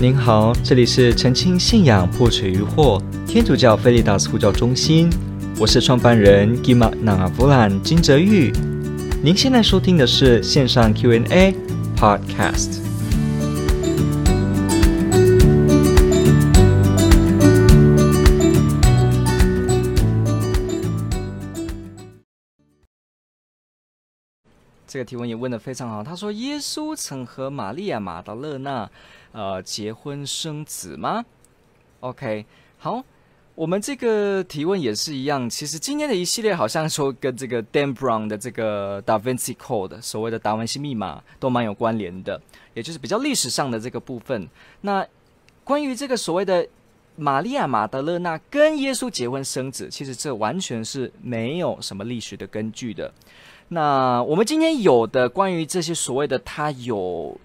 您好，这里是澄清信仰破除疑惑天主教菲利达斯呼叫中心，我是创办人 Gima n a v u l a n 金哲昱。您现在收听的是线上 Q&A Podcast。这个提问也问得非常好。他说：“耶稣曾和玛利亚玛达勒纳，呃，结婚生子吗？”OK，好，我们这个提问也是一样。其实今天的一系列好像说跟这个 Dan Brown 的这个 Da Vinci Code 所谓的达文西密码都蛮有关联的，也就是比较历史上的这个部分。那关于这个所谓的玛利亚玛德勒纳跟耶稣结婚生子，其实这完全是没有什么历史的根据的。那我们今天有的关于这些所谓的他有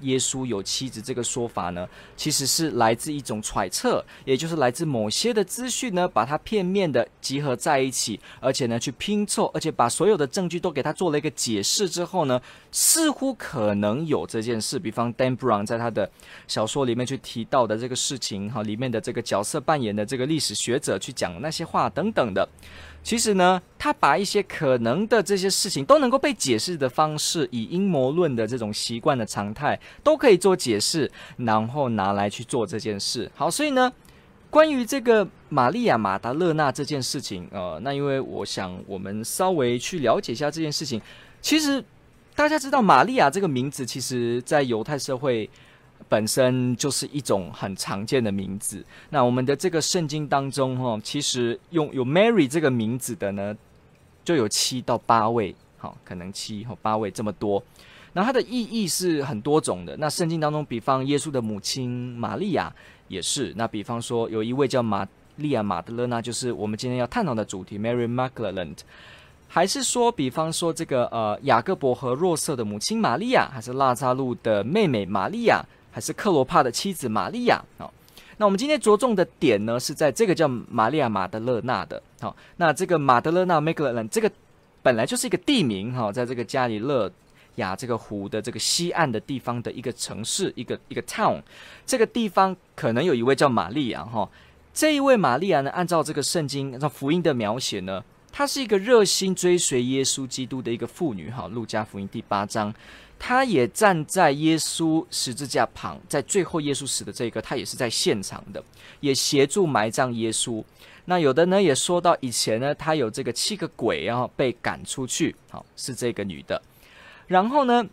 耶稣有妻子这个说法呢，其实是来自一种揣测，也就是来自某些的资讯呢，把它片面的集合在一起，而且呢去拼凑，而且把所有的证据都给他做了一个解释之后呢，似乎可能有这件事。比方 Dan Brown 在他的小说里面去提到的这个事情，哈，里面的这个角色扮演的这个历史学者去讲那些话等等的。其实呢，他把一些可能的这些事情都能够被解释的方式，以阴谋论的这种习惯的常态，都可以做解释，然后拿来去做这件事。好，所以呢，关于这个玛利亚马达勒纳这件事情，呃，那因为我想我们稍微去了解一下这件事情。其实大家知道玛利亚这个名字，其实在犹太社会。本身就是一种很常见的名字。那我们的这个圣经当中，哈，其实用有 Mary 这个名字的呢，就有七到八位，好，可能七或八位这么多。那它的意义是很多种的。那圣经当中，比方耶稣的母亲玛利亚也是。那比方说，有一位叫玛利亚玛德勒纳，就是我们今天要探讨的主题 Mary Magdalene。还是说，比方说这个呃雅各伯和若瑟的母亲玛利亚，还是拉匝禄的妹妹玛利亚？还是克罗帕的妻子玛利亚啊，那我们今天着重的点呢，是在这个叫玛利亚玛德勒纳的。好，那这个玛德勒纳 m a g d a l e n 这个本来就是一个地名哈，在这个加里勒亚这个湖的这个西岸的地方的一个城市，一个一个 town。这个地方可能有一位叫玛利亚哈，这一位玛利亚呢，按照这个圣经按照福音的描写呢，她是一个热心追随耶稣基督的一个妇女哈，路加福音第八章。他也站在耶稣十字架旁，在最后耶稣死的这一刻，他也是在现场的，也协助埋葬耶稣。那有的呢也说到以前呢，他有这个七个鬼，然后被赶出去，好，是这个女的。然后呢，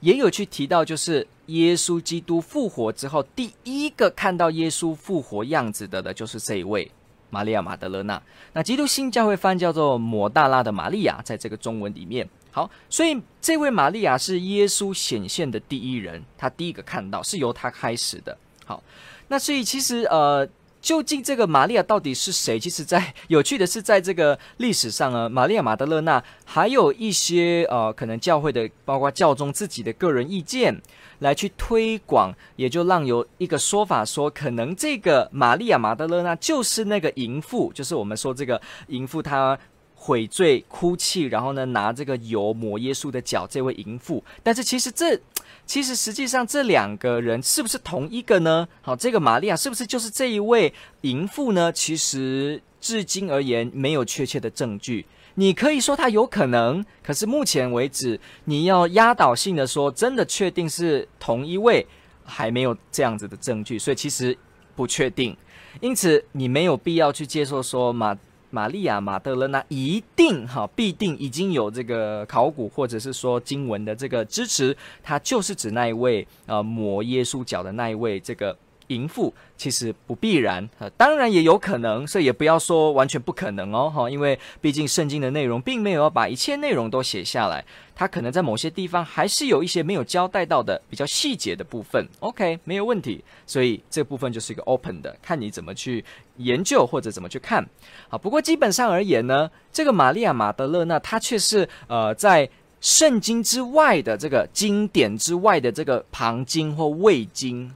也有去提到，就是耶稣基督复活之后，第一个看到耶稣复活样子的的，就是这一位玛利亚玛德勒娜。那基督新教会翻叫做抹大拉的玛利亚，在这个中文里面。好，所以这位玛利亚是耶稣显现的第一人，他第一个看到是由他开始的。好，那所以其实呃，究竟这个玛利亚到底是谁？其实，在有趣的是，在这个历史上呢，玛利亚玛德勒纳还有一些呃，可能教会的，包括教宗自己的个人意见来去推广，也就让有一个说法说，可能这个玛利亚玛德勒纳就是那个淫妇，就是我们说这个淫妇她。悔罪、哭泣，然后呢，拿这个油抹耶稣的脚，这位淫妇。但是其实这，其实实际上这两个人是不是同一个呢？好，这个玛利亚是不是就是这一位淫妇呢？其实至今而言没有确切的证据。你可以说他有可能，可是目前为止，你要压倒性的说，真的确定是同一位，还没有这样子的证据，所以其实不确定。因此，你没有必要去接受说马。玛利亚马德勒纳一定哈，必定已经有这个考古或者是说经文的这个支持，他就是指那一位呃抹耶稣脚的那一位这个。淫妇其实不必然，呃，当然也有可能，所以也不要说完全不可能哦，哈，因为毕竟圣经的内容并没有要把一切内容都写下来，它可能在某些地方还是有一些没有交代到的比较细节的部分。OK，没有问题，所以这部分就是一个 open 的，看你怎么去研究或者怎么去看。好，不过基本上而言呢，这个玛利亚玛德勒纳她却是呃在圣经之外的这个经典之外的这个旁经或未经。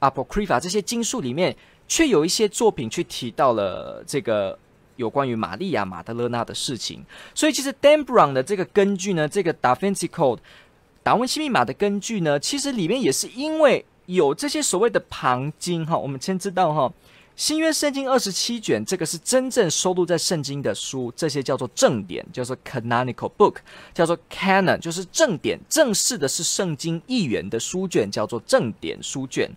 Apocrypha 这些经书里面，却有一些作品去提到了这个有关于玛利亚马德勒纳的事情。所以，其实 Dan Brown 的这个根据呢，这个 Da Vinci Code 达文西密码的根据呢，其实里面也是因为有这些所谓的旁经哈，我们先知道哈。新约圣经二十七卷，这个是真正收录在圣经的书，这些叫做正典，叫做 canonical book，叫做 canon，就是正典，正式的是圣经一元的书卷，叫做正典书卷。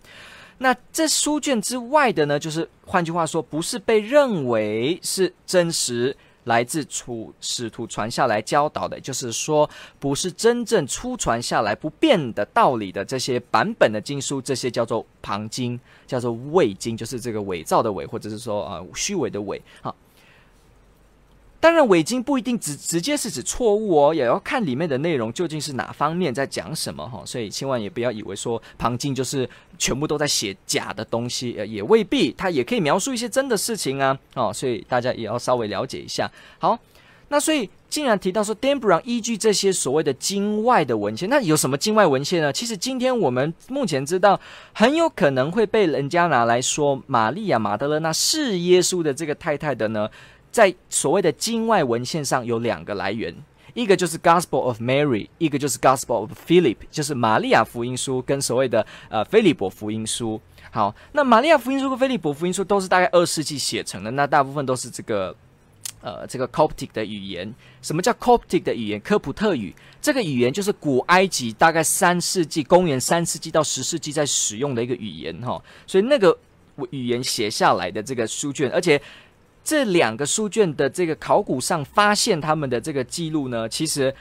那这书卷之外的呢，就是换句话说，不是被认为是真实。来自出使徒传下来教导的，就是说不是真正出传下来不变的道理的这些版本的经书，这些叫做旁经，叫做伪经，就是这个伪造的伪，或者是说啊、虚伪的伪，好。当然，伪经不一定直直接是指错误哦，也要看里面的内容究竟是哪方面在讲什么哈，所以千万也不要以为说旁经就是全部都在写假的东西，呃，也未必，它也可以描述一些真的事情啊，哦，所以大家也要稍微了解一下。好，那所以既然提到说 Dan Brown 依据这些所谓的经外的文献，那有什么经外文献呢？其实今天我们目前知道，很有可能会被人家拿来说玛利亚玛德勒那是耶稣的这个太太的呢。在所谓的经外文献上有两个来源，一个就是 Gospel of Mary，一个就是 Gospel of Philip，就是玛利亚福音书跟所谓的呃菲利伯福音书。好，那玛利亚福音书跟菲利伯福音书都是大概二世纪写成的，那大部分都是这个呃这个 Coptic 的语言。什么叫 Coptic 的语言？科普特语。这个语言就是古埃及大概三世纪，公元三世纪到十世纪在使用的一个语言哈。所以那个语言写下来的这个书卷，而且。这两个书卷的这个考古上发现他们的这个记录呢，其实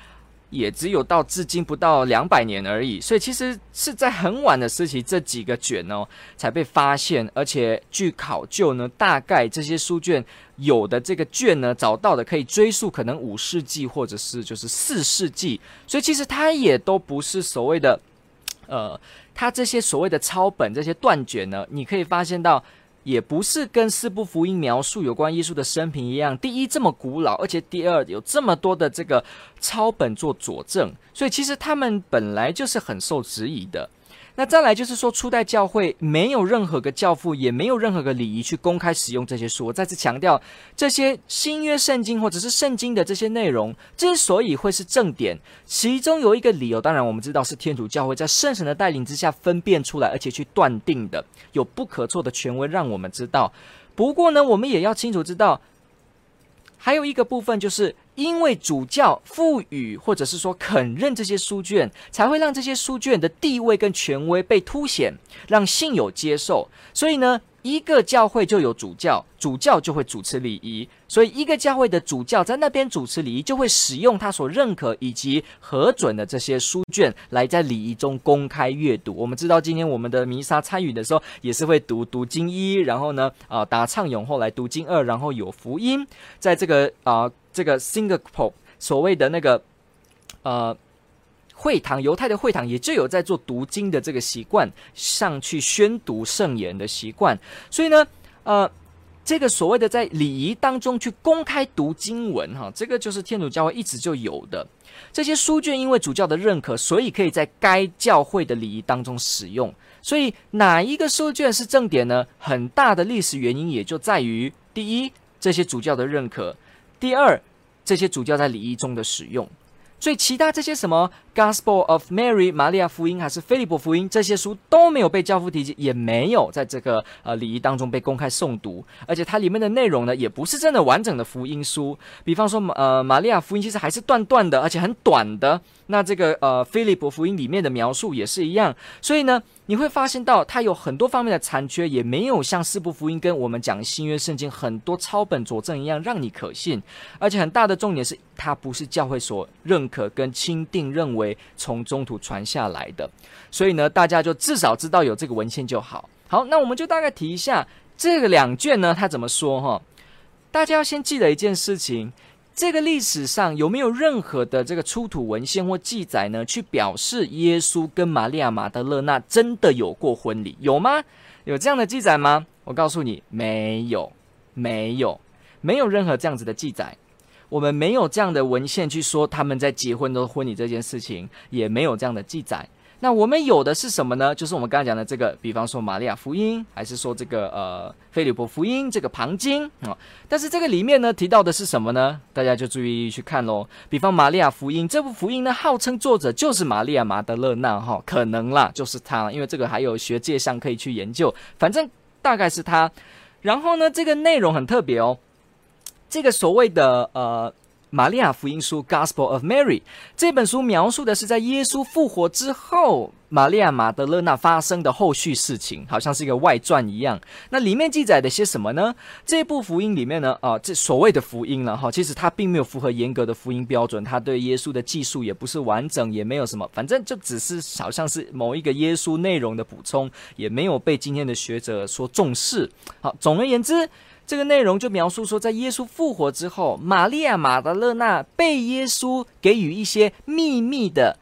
也只有到至今不到两百年而已，所以其实是在很晚的时期，这几个卷哦才被发现，而且据考究呢，大概这些书卷有的这个卷呢找到的可以追溯可能五世纪或者是就是四世纪，所以其实它也都不是所谓的，呃，它这些所谓的抄本这些断卷呢，你可以发现到。也不是跟四部福音描述有关耶稣的生平一样，第一这么古老，而且第二有这么多的这个抄本做佐证，所以其实他们本来就是很受质疑的。那再来就是说，初代教会没有任何个教父，也没有任何个礼仪去公开使用这些书。我再次强调，这些新约圣经或者是圣经的这些内容，之所以会是正典，其中有一个理由，当然我们知道是天主教会在圣神的带领之下分辨出来，而且去断定的，有不可错的权威让我们知道。不过呢，我们也要清楚知道，还有一个部分就是。因为主教赋予或者是说肯认这些书卷，才会让这些书卷的地位跟权威被凸显，让信友接受。所以呢，一个教会就有主教，主教就会主持礼仪。所以一个教会的主教在那边主持礼仪，就会使用他所认可以及核准的这些书卷来在礼仪中公开阅读。我们知道，今天我们的弥撒参与的时候，也是会读读经一，然后呢，啊、呃，答唱咏，后来读经二，然后有福音，在这个啊。这个 singapore 所谓的那个呃会堂，犹太的会堂也就有在做读经的这个习惯，上去宣读圣言的习惯。所以呢，呃，这个所谓的在礼仪当中去公开读经文，哈，这个就是天主教会一直就有的这些书卷，因为主教的认可，所以可以在该教会的礼仪当中使用。所以哪一个书卷是正典呢？很大的历史原因也就在于，第一，这些主教的认可。第二，这些主教在礼仪中的使用，所以其他这些什么 Gospel of Mary 玛利亚福音还是腓利伯福音这些书都没有被教父提及，也没有在这个呃礼仪当中被公开诵读，而且它里面的内容呢，也不是真的完整的福音书。比方说，呃，玛利亚福音其实还是断断的，而且很短的。那这个呃，腓利伯福音里面的描述也是一样，所以呢，你会发现到它有很多方面的残缺，也没有像四部福音跟我们讲新约圣经很多抄本佐证一样让你可信。而且很大的重点是，它不是教会所认可跟钦定认为从中途传下来的。所以呢，大家就至少知道有这个文献就好。好，那我们就大概提一下这个两卷呢，它怎么说哈？大家要先记得一件事情。这个历史上有没有任何的这个出土文献或记载呢？去表示耶稣跟玛利亚玛德勒纳真的有过婚礼？有吗？有这样的记载吗？我告诉你，没有，没有，没有任何这样子的记载。我们没有这样的文献去说他们在结婚的婚礼这件事情，也没有这样的记载。那我们有的是什么呢？就是我们刚才讲的这个，比方说玛利亚福音，还是说这个呃腓立比福音这个旁经啊、但是这个里面呢提到的是什么呢？大家就注意去看喽。比方玛利亚福音这部福音呢，号称作者就是玛利亚玛德勒纳哈，可能啦，就是他，因为这个还有学界上可以去研究，反正大概是他。然后呢，这个内容很特别哦，这个所谓的呃。玛利亚福音书《Gospel of Mary》这本书描述的是在耶稣复活之后，玛利亚玛德勒纳发生的后续事情，好像是一个外传一样。那里面记载的些什么呢？这部福音里面呢，啊，这所谓的福音了哈，其实它并没有符合严格的福音标准，它对耶稣的记述也不是完整，也没有什么，反正就只是好像是某一个耶稣内容的补充，也没有被今天的学者所重视。好，总而言之。这个内容就描述说，在耶稣复活之后，玛利亚玛达勒纳被耶稣给予一些秘密的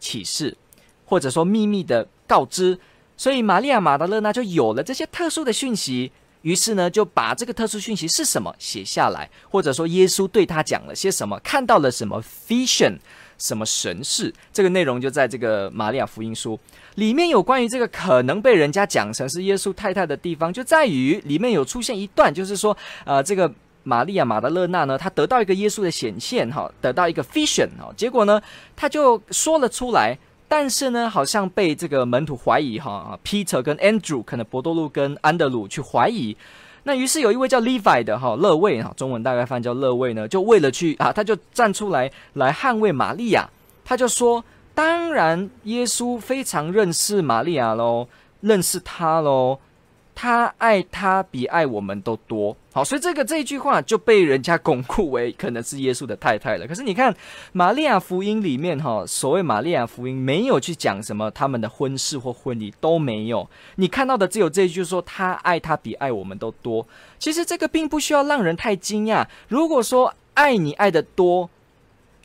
启示，或者说秘密的告知，所以玛利亚玛达勒纳就有了这些特殊的讯息。于是呢，就把这个特殊讯息是什么写下来，或者说耶稣对他讲了些什么，看到了什么 vision。什么神事？这个内容就在这个玛利亚福音书里面有关于这个可能被人家讲成是耶稣太太的地方，就在于里面有出现一段，就是说，呃，这个玛利亚玛达勒纳呢，她得到一个耶稣的显现，哈，得到一个 vision，哈，结果呢，他就说了出来，但是呢，好像被这个门徒怀疑，哈，Peter 跟 Andrew，可能伯多禄跟安德鲁去怀疑。那于是有一位叫 Levi 的哈乐卫哈，中文大概翻叫乐卫呢，就为了去啊，他就站出来来捍卫玛利亚，他就说：当然耶稣非常认识玛利亚喽，认识他喽。他爱他比爱我们都多，好，所以这个这一句话就被人家巩固为可能是耶稣的太太了。可是你看，玛利亚福音里面哈，所谓玛利亚福音没有去讲什么他们的婚事或婚礼都没有，你看到的只有这一句说他爱他比爱我们都多。其实这个并不需要让人太惊讶。如果说爱你爱得多，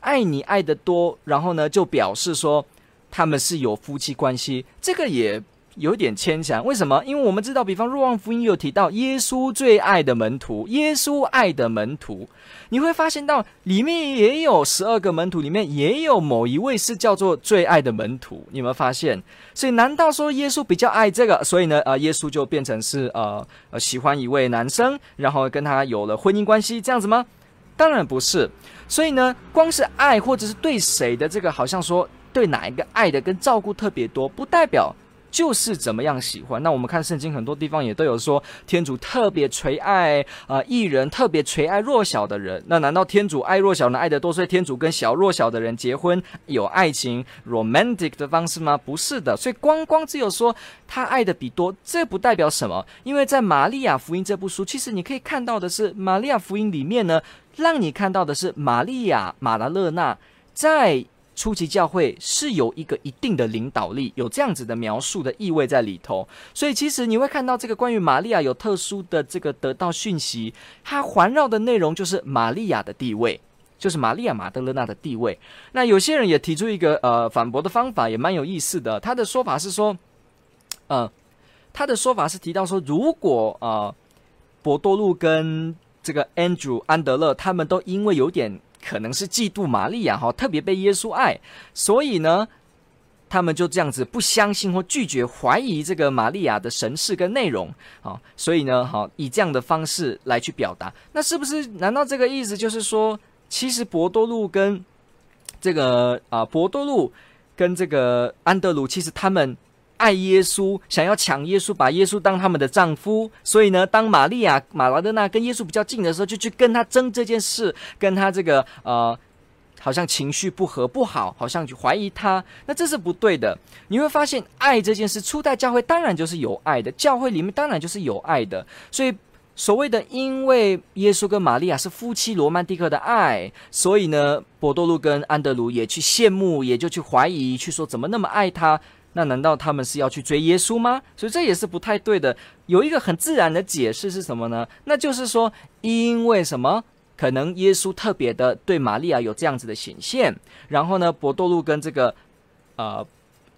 爱你爱得多，然后呢就表示说他们是有夫妻关系，这个也。有点牵强，为什么？因为我们知道，比方若望福音有提到耶稣最爱的门徒，耶稣爱的门徒，你会发现到里面也有十二个门徒，里面也有某一位是叫做最爱的门徒，你有没有发现？所以难道说耶稣比较爱这个，所以呢，呃，耶稣就变成是呃呃喜欢一位男生，然后跟他有了婚姻关系这样子吗？当然不是。所以呢，光是爱或者是对谁的这个，好像说对哪一个爱的跟照顾特别多，不代表。就是怎么样喜欢？那我们看圣经很多地方也都有说，天主特别垂爱啊、呃，人特别垂爱弱小的人。那难道天主爱弱小呢爱得多，所以天主跟小弱小的人结婚有爱情 romantic 的方式吗？不是的。所以光光只有说他爱的比多，这不代表什么。因为在玛利亚福音这部书，其实你可以看到的是，玛利亚福音里面呢，让你看到的是玛利亚马达勒纳在。初期教会是有一个一定的领导力，有这样子的描述的意味在里头，所以其实你会看到这个关于玛利亚有特殊的这个得到讯息，它环绕的内容就是玛利亚的地位，就是玛利亚玛德勒纳的地位。那有些人也提出一个呃反驳的方法，也蛮有意思的。他的说法是说，呃，他的说法是提到说，如果呃博多禄跟这个 Andrew 安德勒他们都因为有点。可能是嫉妒玛利亚哈，特别被耶稣爱，所以呢，他们就这样子不相信或拒绝怀疑这个玛利亚的神事跟内容啊，所以呢，好以这样的方式来去表达，那是不是？难道这个意思就是说，其实伯多禄跟这个啊，伯多禄跟这个安德鲁，其实他们。爱耶稣，想要抢耶稣，把耶稣当他们的丈夫，所以呢，当玛利亚玛达勒纳跟耶稣比较近的时候，就去跟他争这件事，跟他这个呃，好像情绪不和不好，好像去怀疑他，那这是不对的。你会发现，爱这件事，初代教会当然就是有爱的，教会里面当然就是有爱的，所以所谓的因为耶稣跟玛利亚是夫妻罗曼蒂克的爱，所以呢，伯多禄跟安德鲁也去羡慕，也就去怀疑，去说怎么那么爱他。那难道他们是要去追耶稣吗？所以这也是不太对的。有一个很自然的解释是什么呢？那就是说，因为什么？可能耶稣特别的对玛利亚有这样子的显现，然后呢，博多禄跟这个呃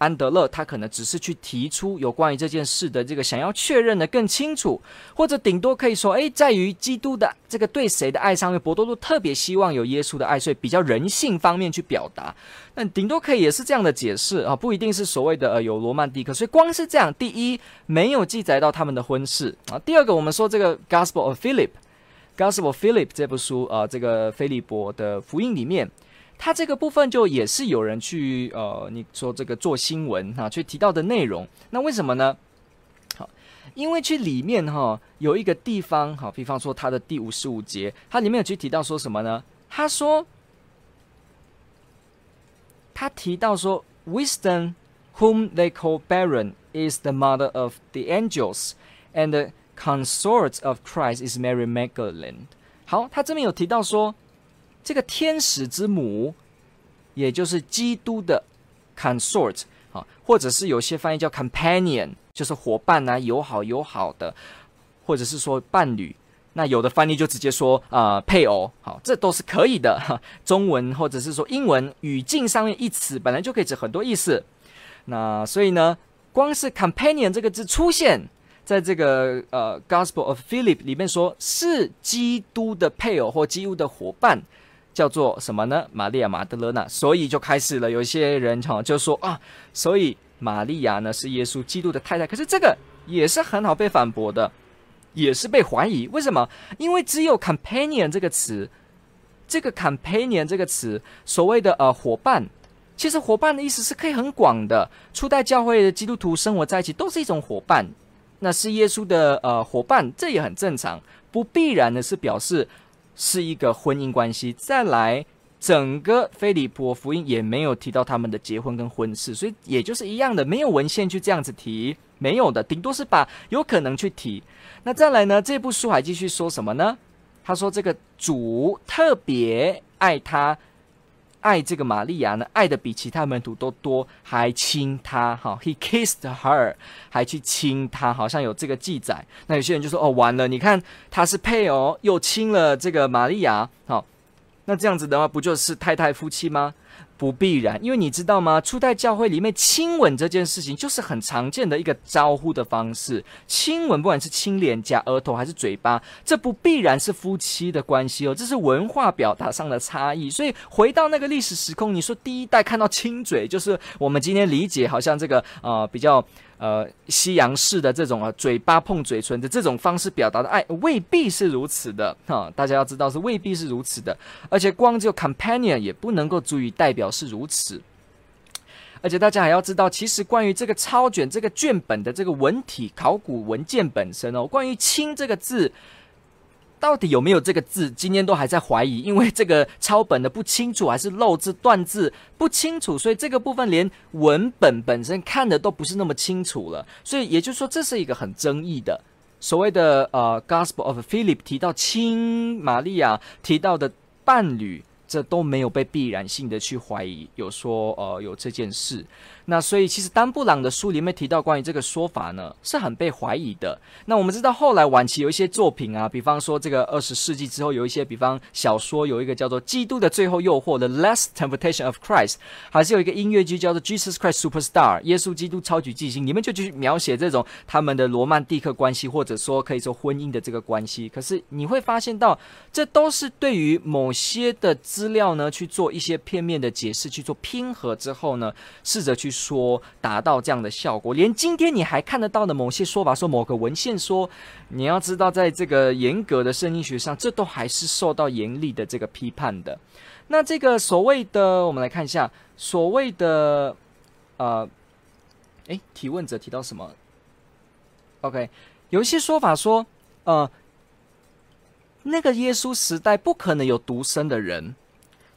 安德勒他可能只是去提出有关于这件事的这个想要确认的更清楚，或者顶多可以说，诶，在于基督的这个对谁的爱上面，伯多禄特别希望有耶稣的爱，所以比较人性方面去表达。那顶多可以也是这样的解释啊，不一定是所谓的呃有罗曼蒂克。所以光是这样，第一没有记载到他们的婚事啊。第二个，我们说这个 Gospel of Philip，Gospel of Philip 这部书啊，这个菲利波的福音里面。它这个部分就也是有人去呃，你说这个做新闻哈、啊，去提到的内容。那为什么呢？好，因为去里面哈、哦、有一个地方好，比方说它的第五十五节，它里面有去提到说什么呢？他说，他提到说，Wisdom whom they call barren is the mother of the angels, and the consort of Christ is Mary Magdalene。好，他这边有提到说。这个天使之母，也就是基督的 consort 啊，或者是有些翻译叫 companion，就是伙伴啊，友好友好的，或者是说伴侣。那有的翻译就直接说啊、配偶，好，这都是可以的。中文或者是说英文语境上面一词本来就可以指很多意思。那所以呢，光是 companion 这个字出现在这个呃 Gospel of Philip 里面，说是基督的配偶或基督的伙伴。叫做什么呢？玛利亚玛德勒纳，所以就开始了。有些人哈就说啊，所以玛利亚呢是耶稣基督的太太。可是这个也是很好被反驳的，也是被怀疑。为什么？因为只有 companion 这个词，这个 companion 这个词，所谓的呃伙伴，其实伙伴的意思是可以很广的。初代教会的基督徒生活在一起都是一种伙伴，那是耶稣的呃伙伴，这也很正常，不必然的是表示。是一个婚姻关系。再来，整个菲利普福音也没有提到他们的结婚跟婚事，所以也就是一样的，没有文献去这样子提，没有的，顶多是把有可能去提。那再来呢？这部书还继续说什么呢？他说这个主特别爱他。爱这个玛利亚呢，爱的比其他门徒都多，还亲她，哈，He kissed her，还去亲她，好像有这个记载。那有些人就说，哦，完了，你看他是配偶，又亲了这个玛利亚，好，那这样子的话，不就是太太夫妻吗？不必然，因为你知道吗？初代教会里面亲吻这件事情就是很常见的一个招呼的方式。亲吻不管是亲脸颊、额头还是嘴巴，这不必然是夫妻的关系哦，这是文化表达上的差异。所以回到那个历史时空，你说第一代看到亲嘴，就是我们今天理解好像这个呃比较。呃，西洋式的这种啊，嘴巴碰嘴唇的这种方式表达的爱，未必是如此的哈。大家要知道是未必是如此的，而且光只有 companion 也不能够足以代表是如此。而且大家还要知道，其实关于这个抄卷这个卷本的这个文体考古文件本身哦，关于“亲”这个字。到底有没有这个字？今天都还在怀疑，因为这个抄本的不清楚，还是漏字断字不清楚，所以这个部分连文本本身看的都不是那么清楚了。所以也就是说，这是一个很争议的所谓的呃，Gospel of Philip 提到亲玛利亚提到的伴侣。这都没有被必然性的去怀疑，有说呃有这件事，那所以其实丹布朗的书里面提到关于这个说法呢，是很被怀疑的。那我们知道后来晚期有一些作品啊，比方说这个二十世纪之后有一些，比方小说有一个叫做《基督的最后诱惑》的《The Last Temptation of Christ》，还是有一个音乐剧叫做《Jesus Christ Superstar》耶稣基督超级巨星，里面就去描写这种他们的罗曼蒂克关系，或者说可以说婚姻的这个关系。可是你会发现到，这都是对于某些的。资资料呢，去做一些片面的解释，去做拼合之后呢，试着去说，达到这样的效果。连今天你还看得到的某些说法，说某个文献说，你要知道，在这个严格的圣经学上，这都还是受到严厉的这个批判的。那这个所谓的，我们来看一下，所谓的，呃，诶，提问者提到什么？OK，有一些说法说，呃，那个耶稣时代不可能有独生的人。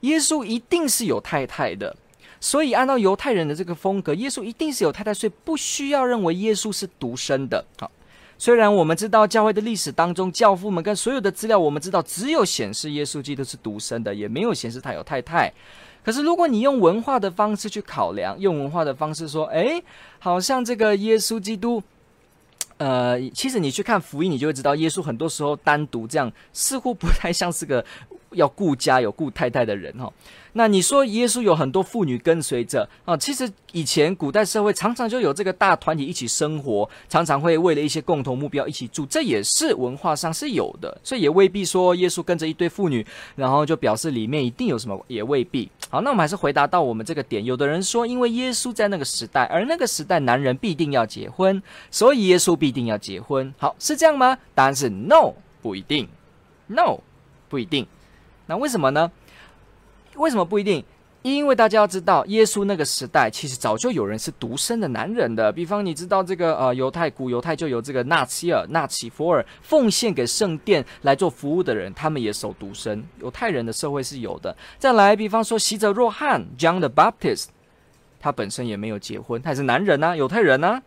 耶稣一定是有太太的，所以按照犹太人的这个风格，耶稣一定是有太太，所以不需要认为耶稣是独生的。好，虽然我们知道教会的历史当中，教父们跟所有的资料，我们知道只有显示耶稣基督是独生的，也没有显示他有太太。可是如果你用文化的方式去考量，用文化的方式说，哎，好像这个耶稣基督。呃，其实你去看福音，你就会知道，耶稣很多时候单独这样，似乎不太像是个要顾家有顾太太的人哈。那你说耶稣有很多妇女跟随着啊？其实以前古代社会常常就有这个大团体一起生活，常常会为了一些共同目标一起住，这也是文化上是有的，所以也未必说耶稣跟着一堆妇女，然后就表示里面一定有什么，也未必。好，那我们还是回答到我们这个点。有的人说，因为耶稣在那个时代，而那个时代男人必定要结婚，所以耶稣必定要结婚。好，是这样吗？答案是 no，不一定，no，不一定。那为什么呢？为什么不一定？因为大家要知道，耶稣那个时代其实早就有人是独身的男人的。比方，你知道这个呃，犹太古犹太就有这个纳西尔、纳启弗尔奉献给圣殿来做服务的人，他们也守独身。犹太人的社会是有的。再来，比方说洗者若翰 （John the Baptist），他本身也没有结婚，他也是男人啊，犹太人啊。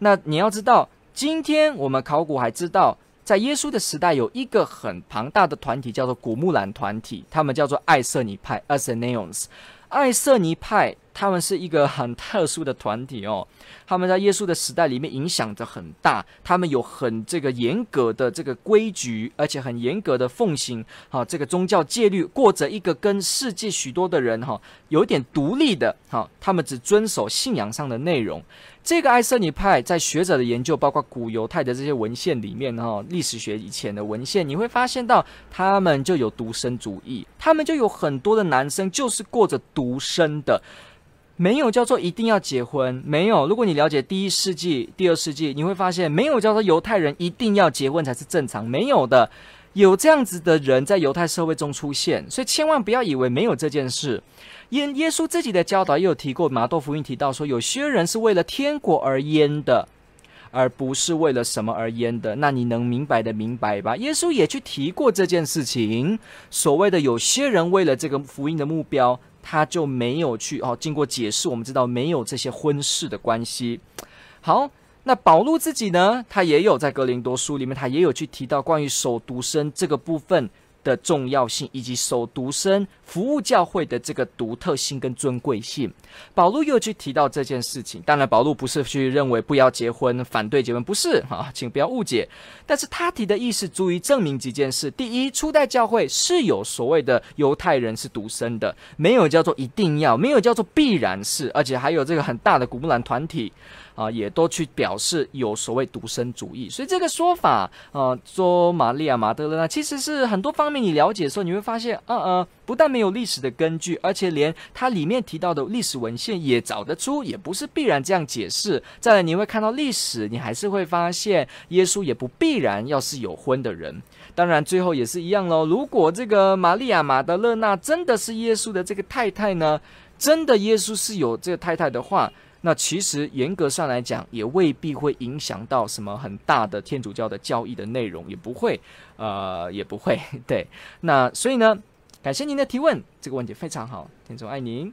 那你要知道，今天我们考古还知道。在耶稣的时代，有一个很庞大的团体，叫做古木兰团体，他们叫做爱色尼派 （Essenes）。爱色尼派，他们是一个很特殊的团体哦。他们在耶稣的时代里面影响着很大，他们有很这个严格的这个规矩，而且很严格的奉行哈这个宗教戒律，过着一个跟世界许多的人哈有点独立的哈，他们只遵守信仰上的内容。这个爱色尼派在学者的研究，包括古犹太的这些文献里面哈，历史学以前的文献，你会发现到他们就有独身主义，他们就有很多的男生就是过着独身的，没有叫做一定要结婚，没有。如果你了解第一世纪、第二世纪，你会发现没有叫做犹太人一定要结婚才是正常，没有的。有这样子的人在犹太社会中出现，所以千万不要以为没有这件事。耶耶稣自己的教导也有提过，马窦福音提到说，有些人是为了天国而淹的，而不是为了什么而淹的。那你能明白的明白吧？耶稣也去提过这件事情。所谓的有些人为了这个福音的目标，他就没有去哦。经过解释，我们知道没有这些婚事的关系。好，那保禄自己呢？他也有在格林多书里面，他也有去提到关于守独身这个部分。的重要性，以及守独身服务教会的这个独特性跟尊贵性，保罗又去提到这件事情。当然，保罗不是去认为不要结婚、反对结婚，不是啊，请不要误解。但是他提的意思足以证明几件事：第一，初代教会是有所谓的犹太人是独身的，没有叫做一定要，没有叫做必然是，而且还有这个很大的古木兰团体。啊，也都去表示有所谓独身主义，所以这个说法，啊，说玛利亚玛德勒纳其实是很多方面你了解的时候，你会发现，呃呃，不但没有历史的根据，而且连它里面提到的历史文献也找得出，也不是必然这样解释。再来，你会看到历史，你还是会发现耶稣也不必然要是有婚的人。当然，最后也是一样喽。如果这个玛利亚玛德勒纳真的是耶稣的这个太太呢？真的耶稣是有这个太太的话。那其实严格上来讲，也未必会影响到什么很大的天主教的教义的内容，也不会，呃，也不会。对，那所以呢，感谢您的提问，这个问题非常好，天主爱您。